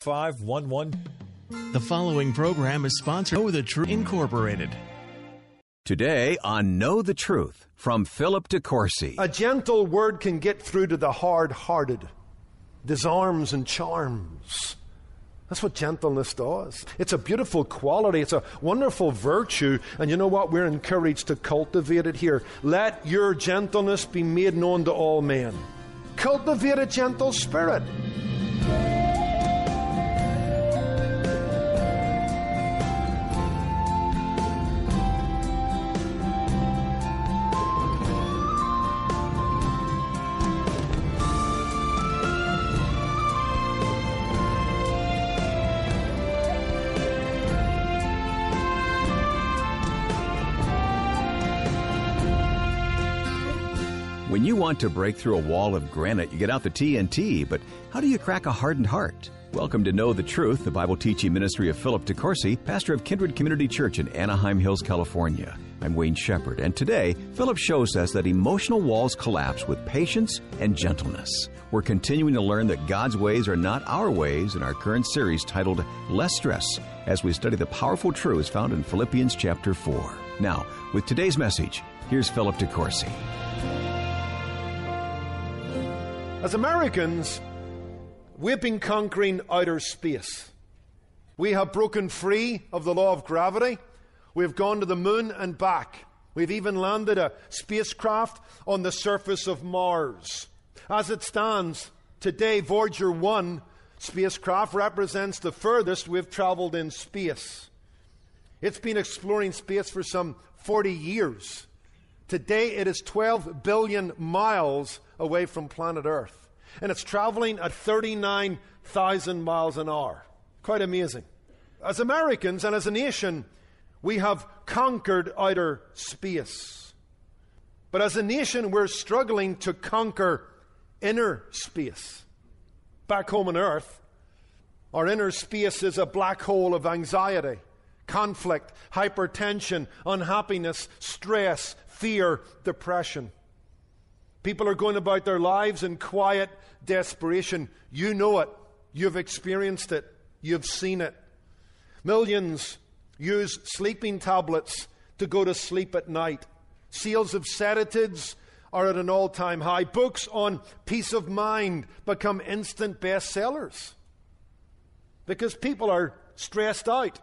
511. The following program is sponsored by The Truth Incorporated. Today on Know the Truth from Philip DeCourcy. A gentle word can get through to the hard hearted, disarms and charms. That's what gentleness does. It's a beautiful quality. It's a wonderful virtue. And you know what? We're encouraged to cultivate it here. Let your gentleness be made known to all men. Cultivate a gentle spirit. Want to break through a wall of granite, you get out the TNT, but how do you crack a hardened heart? Welcome to Know the Truth, the Bible teaching ministry of Philip DeCourcy, pastor of Kindred Community Church in Anaheim Hills, California. I'm Wayne Shepherd, and today, Philip shows us that emotional walls collapse with patience and gentleness. We're continuing to learn that God's ways are not our ways in our current series titled Less Stress, as we study the powerful truths found in Philippians chapter 4. Now, with today's message, here's Philip DeCourcy. As Americans, we've been conquering outer space. We have broken free of the law of gravity. We've gone to the moon and back. We've even landed a spacecraft on the surface of Mars. As it stands, today, Voyager 1 spacecraft represents the furthest we've traveled in space. It's been exploring space for some 40 years. Today, it is 12 billion miles away from planet Earth. And it's traveling at 39,000 miles an hour. Quite amazing. As Americans and as a nation, we have conquered outer space. But as a nation, we're struggling to conquer inner space. Back home on Earth, our inner space is a black hole of anxiety, conflict, hypertension, unhappiness, stress, fear, depression. People are going about their lives in quiet desperation. You know it. You've experienced it. You've seen it. Millions use sleeping tablets to go to sleep at night. Sales of sedatives are at an all time high. Books on peace of mind become instant bestsellers because people are stressed out,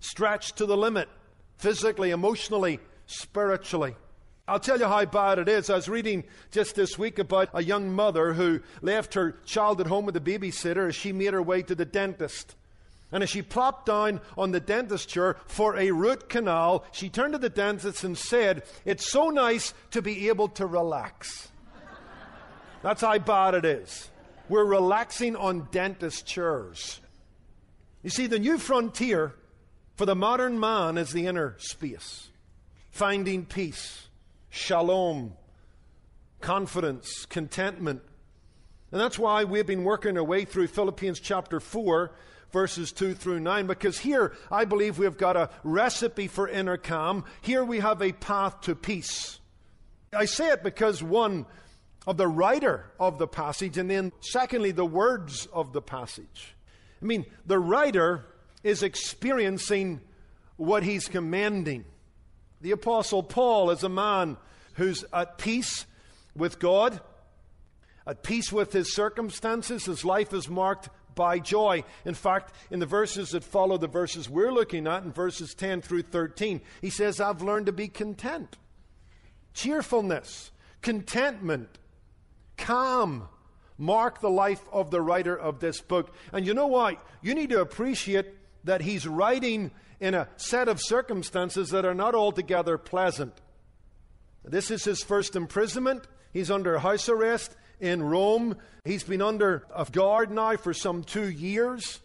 stretched to the limit, physically, emotionally, spiritually. I'll tell you how bad it is. I was reading just this week about a young mother who left her child at home with a babysitter as she made her way to the dentist. And as she plopped down on the dentist chair for a root canal, she turned to the dentist and said, It's so nice to be able to relax. That's how bad it is. We're relaxing on dentist chairs. You see, the new frontier for the modern man is the inner space, finding peace shalom, confidence, contentment. And that's why we've been working our way through Philippians chapter 4, verses 2 through 9, because here I believe we've got a recipe for inner calm. Here we have a path to peace. I say it because one, of the writer of the passage, and then secondly, the words of the passage. I mean, the writer is experiencing what he's commanding. The Apostle Paul is a man who's at peace with God, at peace with his circumstances. His life is marked by joy. In fact, in the verses that follow the verses we're looking at, in verses 10 through 13, he says, I've learned to be content. Cheerfulness, contentment, calm mark the life of the writer of this book. And you know what? You need to appreciate that he's writing in a set of circumstances that are not altogether pleasant. This is his first imprisonment. He's under house arrest. in Rome. He's been under a guard now for some two years.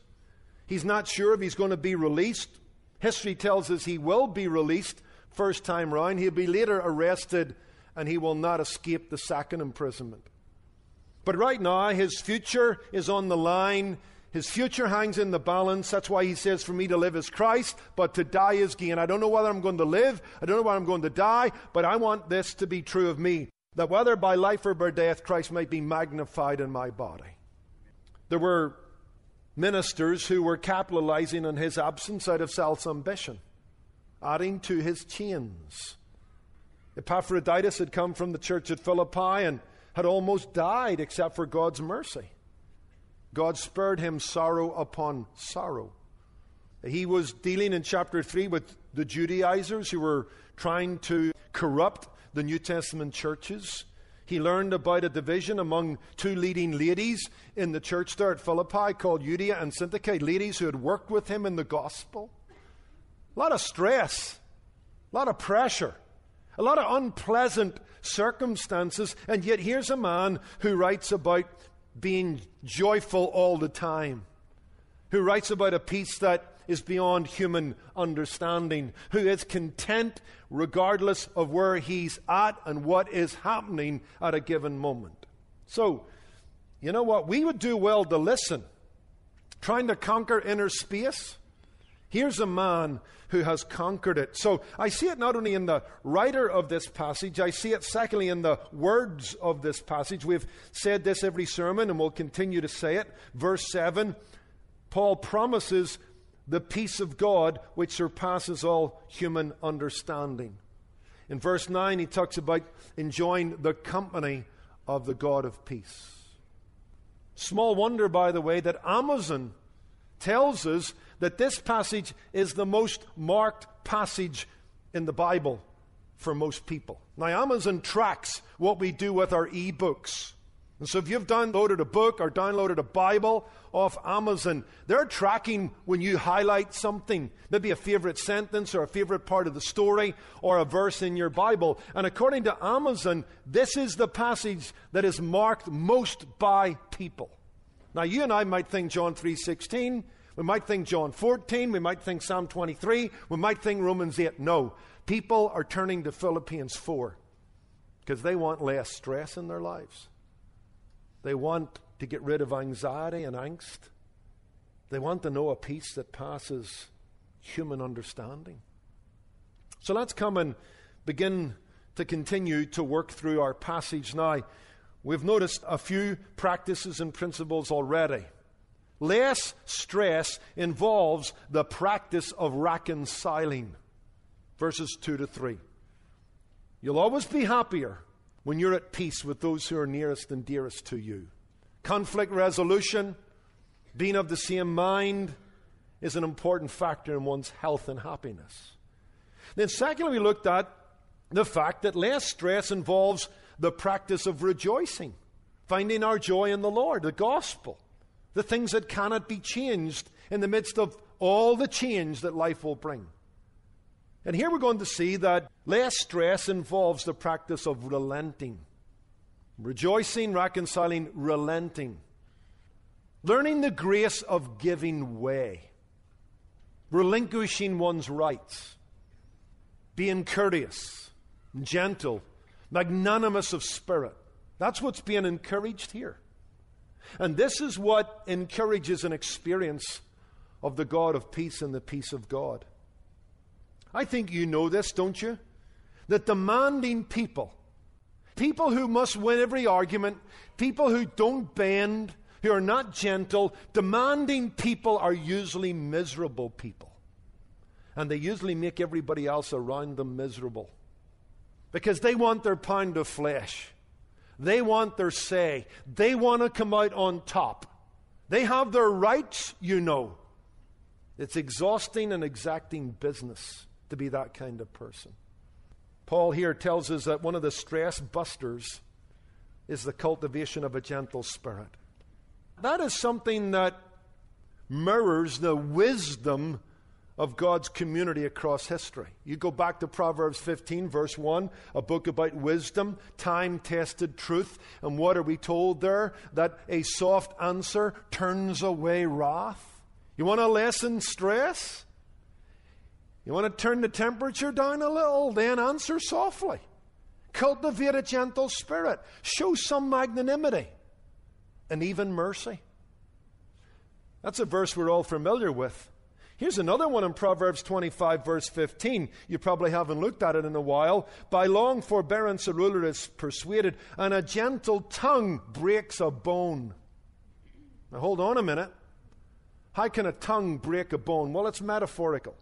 He's not sure if he's going to be released. History tells us he will be released first time round. He'll be later arrested and he will not escape the second imprisonment. But right now, his future is on the line. His future hangs in the balance. That's why he says, For me to live is Christ, but to die is gain. I don't know whether I'm going to live. I don't know whether I'm going to die, but I want this to be true of me. That whether by life or by death, Christ might be magnified in my body. There were ministers who were capitalizing on his absence out of self ambition, adding to his chains. Epaphroditus had come from the church at Philippi and had almost died except for God's mercy. God spared him sorrow upon sorrow. He was dealing in chapter 3 with the Judaizers who were trying to corrupt the New Testament churches. He learned about a division among two leading ladies in the church there at Philippi called Euodia and Syntyche, ladies who had worked with him in the gospel. A lot of stress, a lot of pressure, a lot of unpleasant circumstances, and yet here's a man who writes about being joyful all the time, who writes about a peace that is beyond human understanding, who is content regardless of where he's at and what is happening at a given moment. So, you know what? We would do well to listen. Trying to conquer inner space. Here's a man who has conquered it. So I see it not only in the writer of this passage, I see it secondly in the words of this passage. We've said this every sermon and we'll continue to say it. Verse 7 Paul promises the peace of God which surpasses all human understanding. In verse 9, he talks about enjoying the company of the God of peace. Small wonder, by the way, that Amazon tells us that this passage is the most marked passage in the Bible for most people. Now, Amazon tracks what we do with our e books. And so, if you've downloaded a book or downloaded a Bible off Amazon, they're tracking when you highlight something, maybe a favorite sentence or a favorite part of the story or a verse in your Bible. And according to Amazon, this is the passage that is marked most by people. Now, you and I might think John 3:16, we might think John 14, we might think Psalm 23, we might think Romans 8. No, people are turning to Philippians 4 because they want less stress in their lives. They want to get rid of anxiety and angst. They want to know a peace that passes human understanding. So let's come and begin to continue to work through our passage now. We've noticed a few practices and principles already. Less stress involves the practice of reconciling. Verses 2 to 3. You'll always be happier when you're at peace with those who are nearest and dearest to you. Conflict resolution, being of the same mind, is an important factor in one's health and happiness. Then, secondly, we looked at the fact that less stress involves the practice of rejoicing, finding our joy in the Lord, the gospel the things that cannot be changed in the midst of all the change that life will bring. And here we're going to see that less stress involves the practice of relenting. Rejoicing, reconciling, relenting. Learning the grace of giving way. Relinquishing one's rights. Being courteous, gentle, magnanimous of spirit. That's what's being encouraged here. And this is what encourages an experience of the God of peace and the peace of God. I think you know this, don't you? That demanding people, people who must win every argument, people who don't bend, who are not gentle, demanding people are usually miserable people. And they usually make everybody else around them miserable because they want their pound of flesh. They want their say. They want to come out on top. They have their rights, you know. It's exhausting and exacting business to be that kind of person. Paul here tells us that one of the stress busters is the cultivation of a gentle spirit. That is something that mirrors the wisdom of God's community across history. You go back to Proverbs 15, verse 1, a book about wisdom, time tested truth. And what are we told there? That a soft answer turns away wrath. You want to lessen stress? You want to turn the temperature down a little? Then answer softly. Cultivate a gentle spirit. Show some magnanimity and even mercy. That's a verse we're all familiar with. Here's another one in Proverbs 25, verse 15. You probably haven't looked at it in a while. By long forbearance, a ruler is persuaded, and a gentle tongue breaks a bone. Now, hold on a minute. How can a tongue break a bone? Well, it's metaphorical.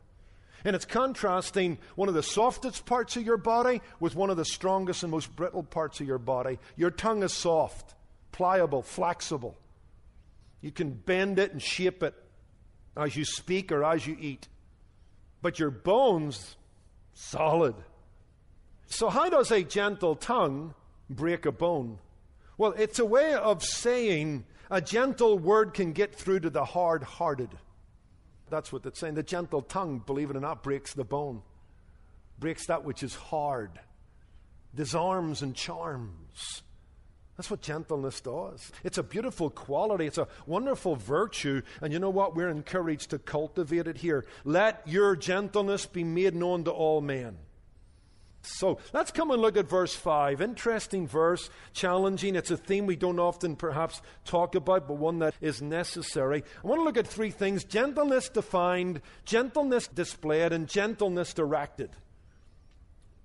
And it's contrasting one of the softest parts of your body with one of the strongest and most brittle parts of your body. Your tongue is soft, pliable, flexible. You can bend it and shape it as you speak or as you eat. But your bones, solid. So, how does a gentle tongue break a bone? Well, it's a way of saying a gentle word can get through to the hard hearted. That's what it's saying. The gentle tongue, believe it or not, breaks the bone, breaks that which is hard, disarms and charms. That's what gentleness does. It's a beautiful quality. It's a wonderful virtue. And you know what? We're encouraged to cultivate it here. Let your gentleness be made known to all men. So let's come and look at verse 5. Interesting verse, challenging. It's a theme we don't often perhaps talk about, but one that is necessary. I want to look at three things gentleness defined, gentleness displayed, and gentleness directed.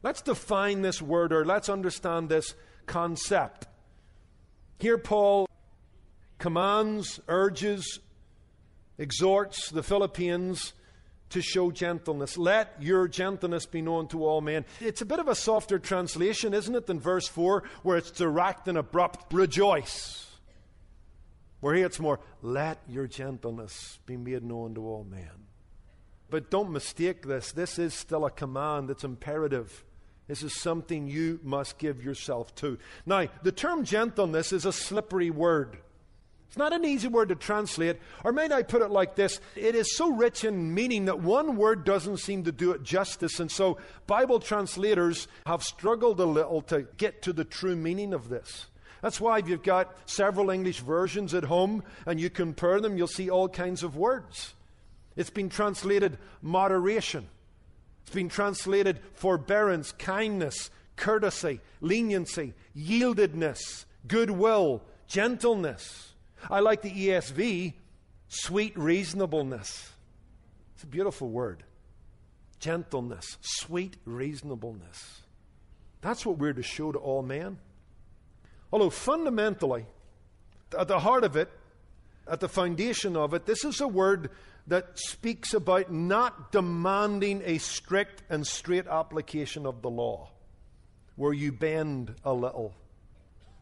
Let's define this word or let's understand this concept. Here, Paul commands, urges, exhorts the Philippians to show gentleness. Let your gentleness be known to all men. It's a bit of a softer translation, isn't it, than verse 4, where it's direct and abrupt. Rejoice. Where here it's more, let your gentleness be made known to all men. But don't mistake this. This is still a command, it's imperative. This is something you must give yourself to. Now, the term gentleness is a slippery word. It's not an easy word to translate, or may I put it like this? It is so rich in meaning that one word doesn't seem to do it justice, and so Bible translators have struggled a little to get to the true meaning of this. That's why if you've got several English versions at home and you compare them, you'll see all kinds of words. It's been translated moderation. Been translated forbearance, kindness, courtesy, leniency, yieldedness, goodwill, gentleness. I like the ESV, sweet reasonableness. It's a beautiful word. Gentleness, sweet reasonableness. That's what we're to show to all men. Although fundamentally, at the heart of it, at the foundation of it, this is a word that speaks about not demanding a strict and straight application of the law, where you bend a little.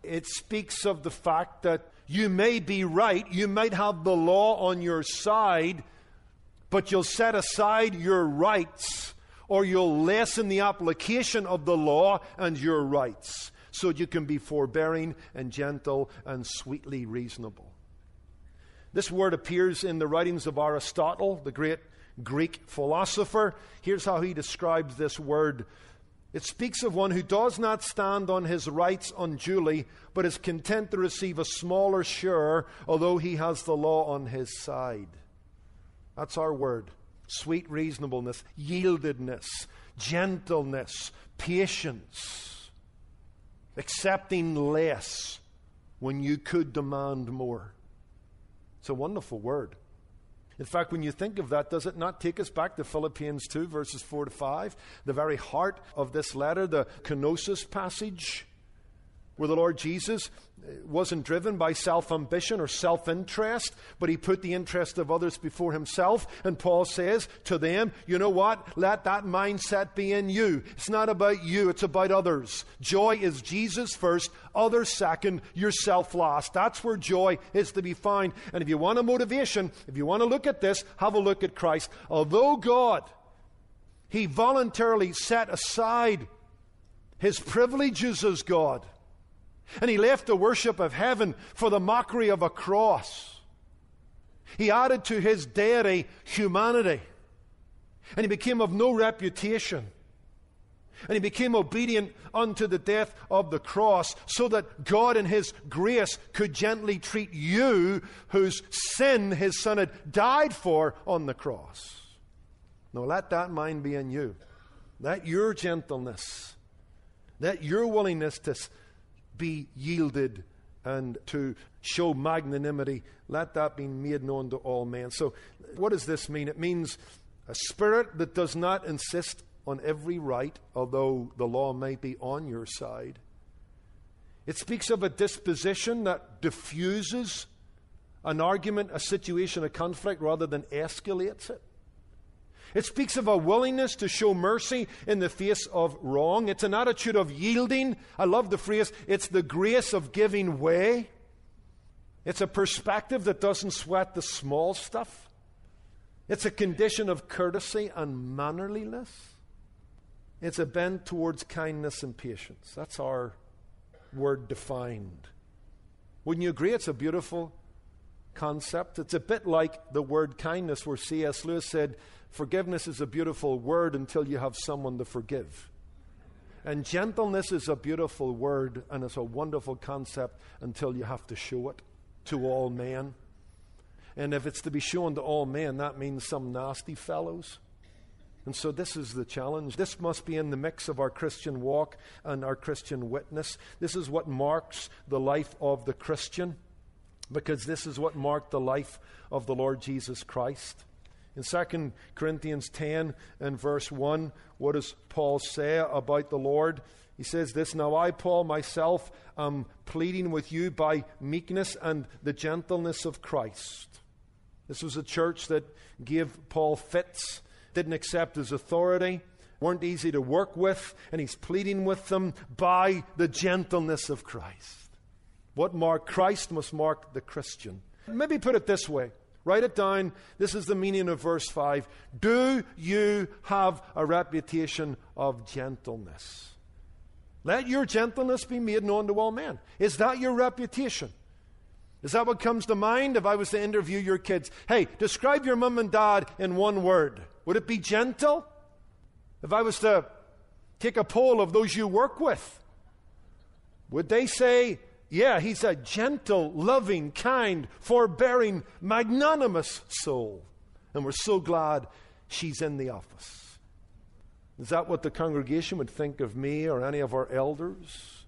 It speaks of the fact that you may be right, you might have the law on your side, but you'll set aside your rights or you'll lessen the application of the law and your rights so you can be forbearing and gentle and sweetly reasonable. This word appears in the writings of Aristotle, the great Greek philosopher. Here's how he describes this word it speaks of one who does not stand on his rights unduly, but is content to receive a smaller share, although he has the law on his side. That's our word. Sweet reasonableness, yieldedness, gentleness, patience, accepting less when you could demand more. It's a wonderful word. In fact, when you think of that, does it not take us back to Philippians 2, verses 4 to 5? The very heart of this letter, the kenosis passage, where the Lord Jesus uh, wasn't driven by self ambition or self interest, but he put the interest of others before himself. And Paul says to them, You know what? Let that mindset be in you. It's not about you, it's about others. Joy is Jesus first, others second, yourself last. That's where joy is to be found. And if you want a motivation, if you want to look at this, have a look at Christ. Although God, he voluntarily set aside his privileges as God and he left the worship of heaven for the mockery of a cross. He added to his deity humanity. And he became of no reputation. And he became obedient unto the death of the cross, so that God in his grace could gently treat you, whose sin his son had died for on the cross. Now let that mind be in you. Let your gentleness, let your willingness to be yielded and to show magnanimity, let that be made known to all men. So, what does this mean? It means a spirit that does not insist on every right, although the law may be on your side. It speaks of a disposition that diffuses an argument, a situation, a conflict, rather than escalates it. It speaks of a willingness to show mercy in the face of wrong. It's an attitude of yielding. I love the phrase, it's the grace of giving way. It's a perspective that doesn't sweat the small stuff. It's a condition of courtesy and mannerliness. It's a bent towards kindness and patience. That's our word defined. Wouldn't you agree? It's a beautiful concept. It's a bit like the word kindness, where C.S. Lewis said, Forgiveness is a beautiful word until you have someone to forgive. And gentleness is a beautiful word and it's a wonderful concept until you have to show it to all men. And if it's to be shown to all men, that means some nasty fellows. And so, this is the challenge. This must be in the mix of our Christian walk and our Christian witness. This is what marks the life of the Christian, because this is what marked the life of the Lord Jesus Christ. In 2 Corinthians 10 and verse 1, what does Paul say about the Lord? He says this Now I, Paul, myself, am pleading with you by meekness and the gentleness of Christ. This was a church that gave Paul fits, didn't accept his authority, weren't easy to work with, and he's pleading with them by the gentleness of Christ. What marked Christ must mark the Christian. Maybe put it this way Write it down. This is the meaning of verse 5. Do you have a reputation of gentleness? Let your gentleness be made known to all men. Is that your reputation? Is that what comes to mind if I was to interview your kids? Hey, describe your mom and dad in one word. Would it be gentle? If I was to take a poll of those you work with, would they say yeah, he's a gentle, loving, kind, forbearing, magnanimous soul. And we're so glad she's in the office. Is that what the congregation would think of me or any of our elders?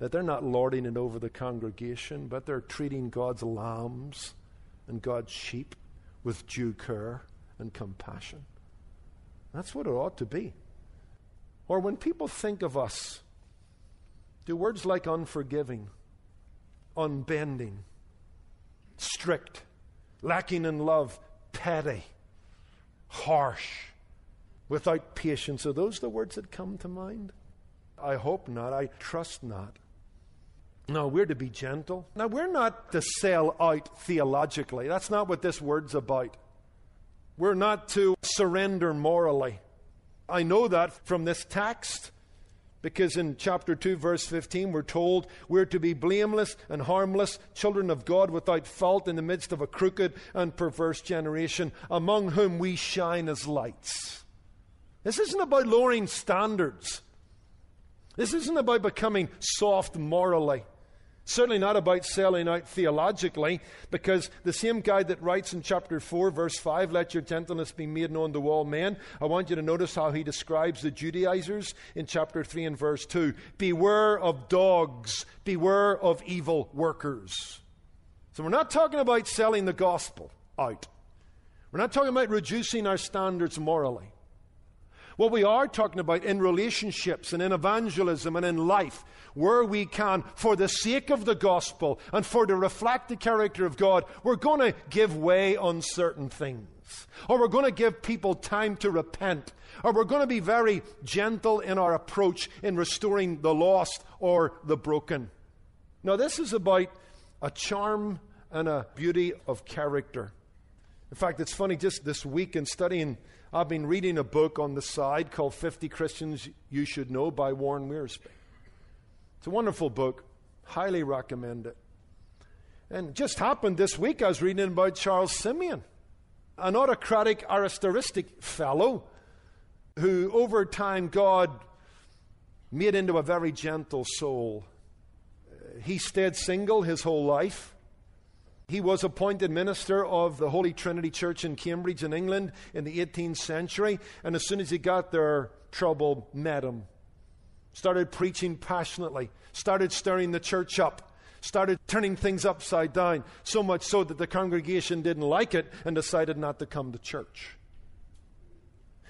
That they're not lording it over the congregation, but they're treating God's lambs and God's sheep with due care and compassion. That's what it ought to be. Or when people think of us, do words like unforgiving, unbending, strict, lacking in love, petty, harsh, without patience, are those the words that come to mind? I hope not. I trust not. No, we're to be gentle. Now, we're not to sell out theologically. That's not what this word's about. We're not to surrender morally. I know that from this text. Because in chapter 2, verse 15, we're told we're to be blameless and harmless, children of God without fault in the midst of a crooked and perverse generation, among whom we shine as lights. This isn't about lowering standards. This isn't about becoming soft morally. Certainly not about selling out theologically, because the same guy that writes in chapter 4, verse 5, let your gentleness be made known to all men. I want you to notice how he describes the Judaizers in chapter 3 and verse 2. Beware of dogs, beware of evil workers. So we're not talking about selling the gospel out. We're not talking about reducing our standards morally. What we are talking about in relationships and in evangelism and in life, where we can, for the sake of the gospel and for to reflect the character of God, we're going to give way on certain things. Or we're going to give people time to repent. Or we're going to be very gentle in our approach in restoring the lost or the broken. Now, this is about a charm and a beauty of character. In fact, it's funny, just this week in studying I've been reading a book on the side called 50 Christians You Should Know by Warren Wiersbe. It's a wonderful book. Highly recommend it. And just happened this week, I was reading about Charles Simeon. an autocratic, aristocratic fellow who, over time, God made into a very gentle soul. He stayed single his whole life. He was appointed minister of the Holy Trinity Church in Cambridge, in England, in the 18th century. And as soon as he got there, trouble met him. Started preaching passionately, started stirring the church up, started turning things upside down, so much so that the congregation didn't like it and decided not to come to church.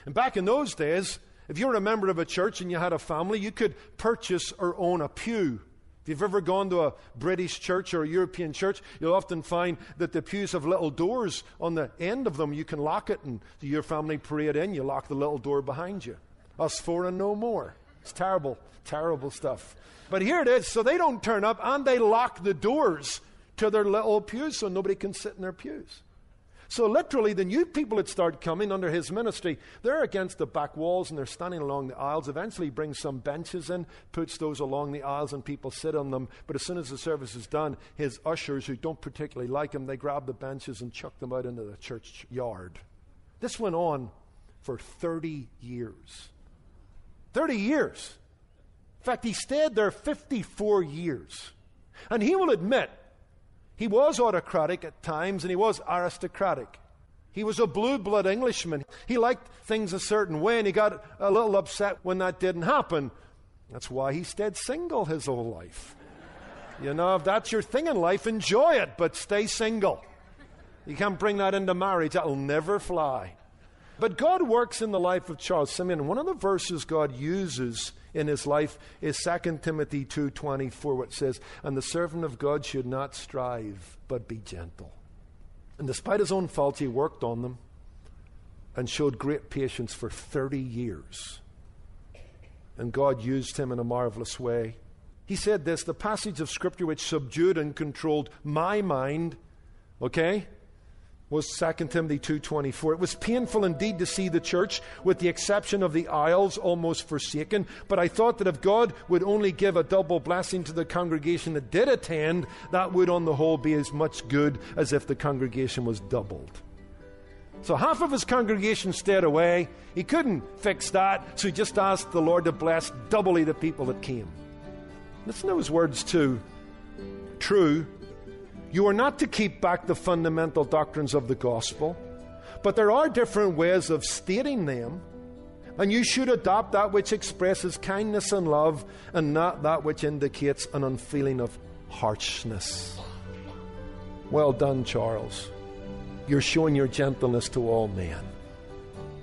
And back in those days, if you were a member of a church and you had a family, you could purchase or own a pew. If you've ever gone to a British church or a European church, you'll often find that the pews have little doors on the end of them. You can lock it, and your family parade in, you lock the little door behind you. Us four and no more. It's terrible, terrible stuff. But here it is. So they don't turn up, and they lock the doors to their little pews so nobody can sit in their pews. So, literally, the new people that start coming under his ministry, they're against the back walls and they're standing along the aisles. Eventually, he brings some benches in, puts those along the aisles, and people sit on them. But as soon as the service is done, his ushers, who don't particularly like him, they grab the benches and chuck them out into the church yard. This went on for 30 years. 30 years. In fact, he stayed there 54 years. And he will admit he was autocratic at times and he was aristocratic. He was a blue blood Englishman. He liked things a certain way and he got a little upset when that didn't happen. That's why he stayed single his whole life. You know, if that's your thing in life, enjoy it, but stay single. You can't bring that into marriage, that'll never fly. But God works in the life of Charles Simeon. One of the verses God uses in his life is 2 Timothy 2:24 which says, "And the servant of God should not strive, but be gentle." And despite his own faults, he worked on them and showed great patience for 30 years. And God used him in a marvelous way. He said this the passage of Scripture which subdued and controlled my mind, okay, was 2 Timothy 2:24. It was painful indeed to see the church with the exception of the aisles almost forsaken, but I thought that if God would only give a double blessing to the congregation that did attend, that would on the whole be as much good as if the congregation was doubled. So half of his congregation stayed away. He couldn't fix that, so he just asked the Lord to bless doubly the people that came. Listen to his words too. True, you are not to keep back the fundamental doctrines of the gospel, but there are different ways of stating them, and you should adopt that which expresses kindness and love and not that which indicates an unfeeling of harshness. Well done, Charles. You're showing your gentleness to all men.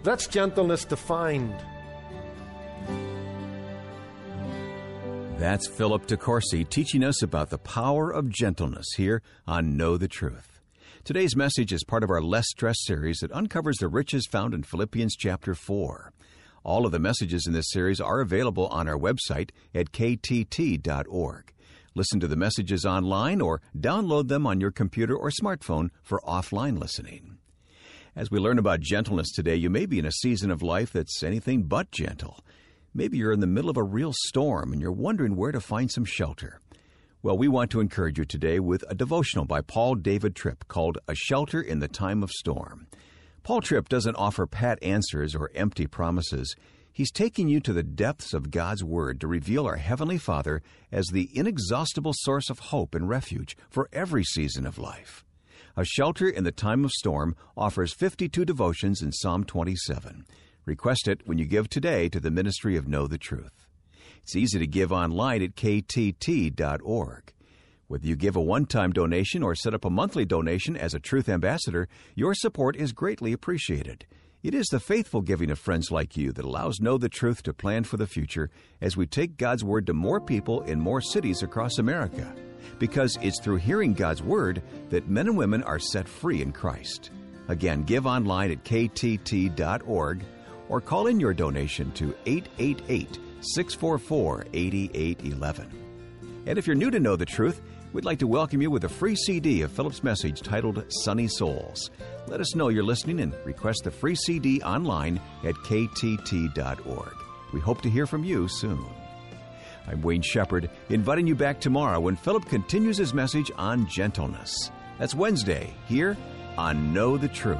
That's gentleness defined. That's Philip DeCourcy teaching us about the power of gentleness here on Know the Truth. Today's message is part of our Less Stress series that uncovers the riches found in Philippians chapter 4. All of the messages in this series are available on our website at ktt.org. Listen to the messages online or download them on your computer or smartphone for offline listening. As we learn about gentleness today, you may be in a season of life that's anything but gentle. Maybe you're in the middle of a real storm and you're wondering where to find some shelter. Well, we want to encourage you today with a devotional by Paul David Tripp called A Shelter in the Time of Storm. Paul Tripp doesn't offer pat answers or empty promises. He's taking you to the depths of God's Word to reveal our Heavenly Father as the inexhaustible source of hope and refuge for every season of life. A Shelter in the Time of Storm offers 52 devotions in Psalm 27. Request it when you give today to the Ministry of Know the Truth. It's easy to give online at ktt.org. Whether you give a one time donation or set up a monthly donation as a Truth Ambassador, your support is greatly appreciated. It is the faithful giving of friends like you that allows Know the Truth to plan for the future as we take God's Word to more people in more cities across America. Because it's through hearing God's Word that men and women are set free in Christ. Again, give online at ktt.org or call in your donation to 888 644 8811. And if you're new to Know the Truth, we'd like to welcome you with a free CD of Philip's message titled Sunny Souls. Let us know you're listening and request the free CD online at ktt.org. We hope to hear from you soon. I'm Wayne Shepherd, inviting you back tomorrow when Philip continues his message on gentleness. That's Wednesday, here on Know the Truth.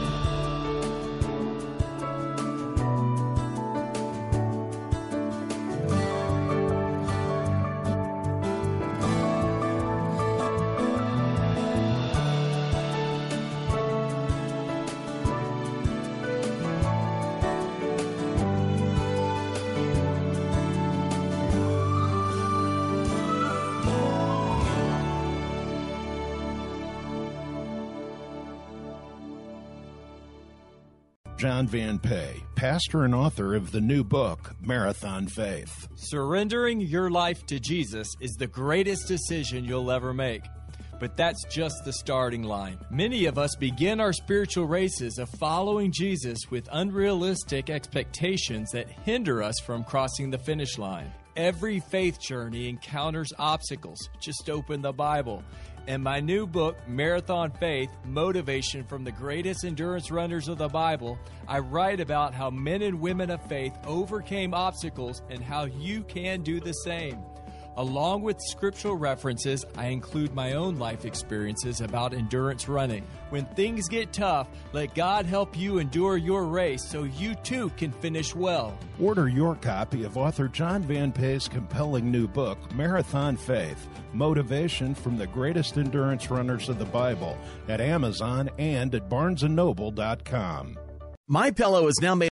John Van Pay, pastor and author of the new book, Marathon Faith. Surrendering your life to Jesus is the greatest decision you'll ever make. But that's just the starting line. Many of us begin our spiritual races of following Jesus with unrealistic expectations that hinder us from crossing the finish line. Every faith journey encounters obstacles. Just open the Bible. In my new book, Marathon Faith Motivation from the Greatest Endurance Runners of the Bible, I write about how men and women of faith overcame obstacles and how you can do the same. Along with scriptural references, I include my own life experiences about endurance running. When things get tough, let God help you endure your race so you too can finish well. Order your copy of author John Van Pay's compelling new book, Marathon Faith Motivation from the Greatest Endurance Runners of the Bible, at Amazon and at barnesandnoble.com. My Pillow is now made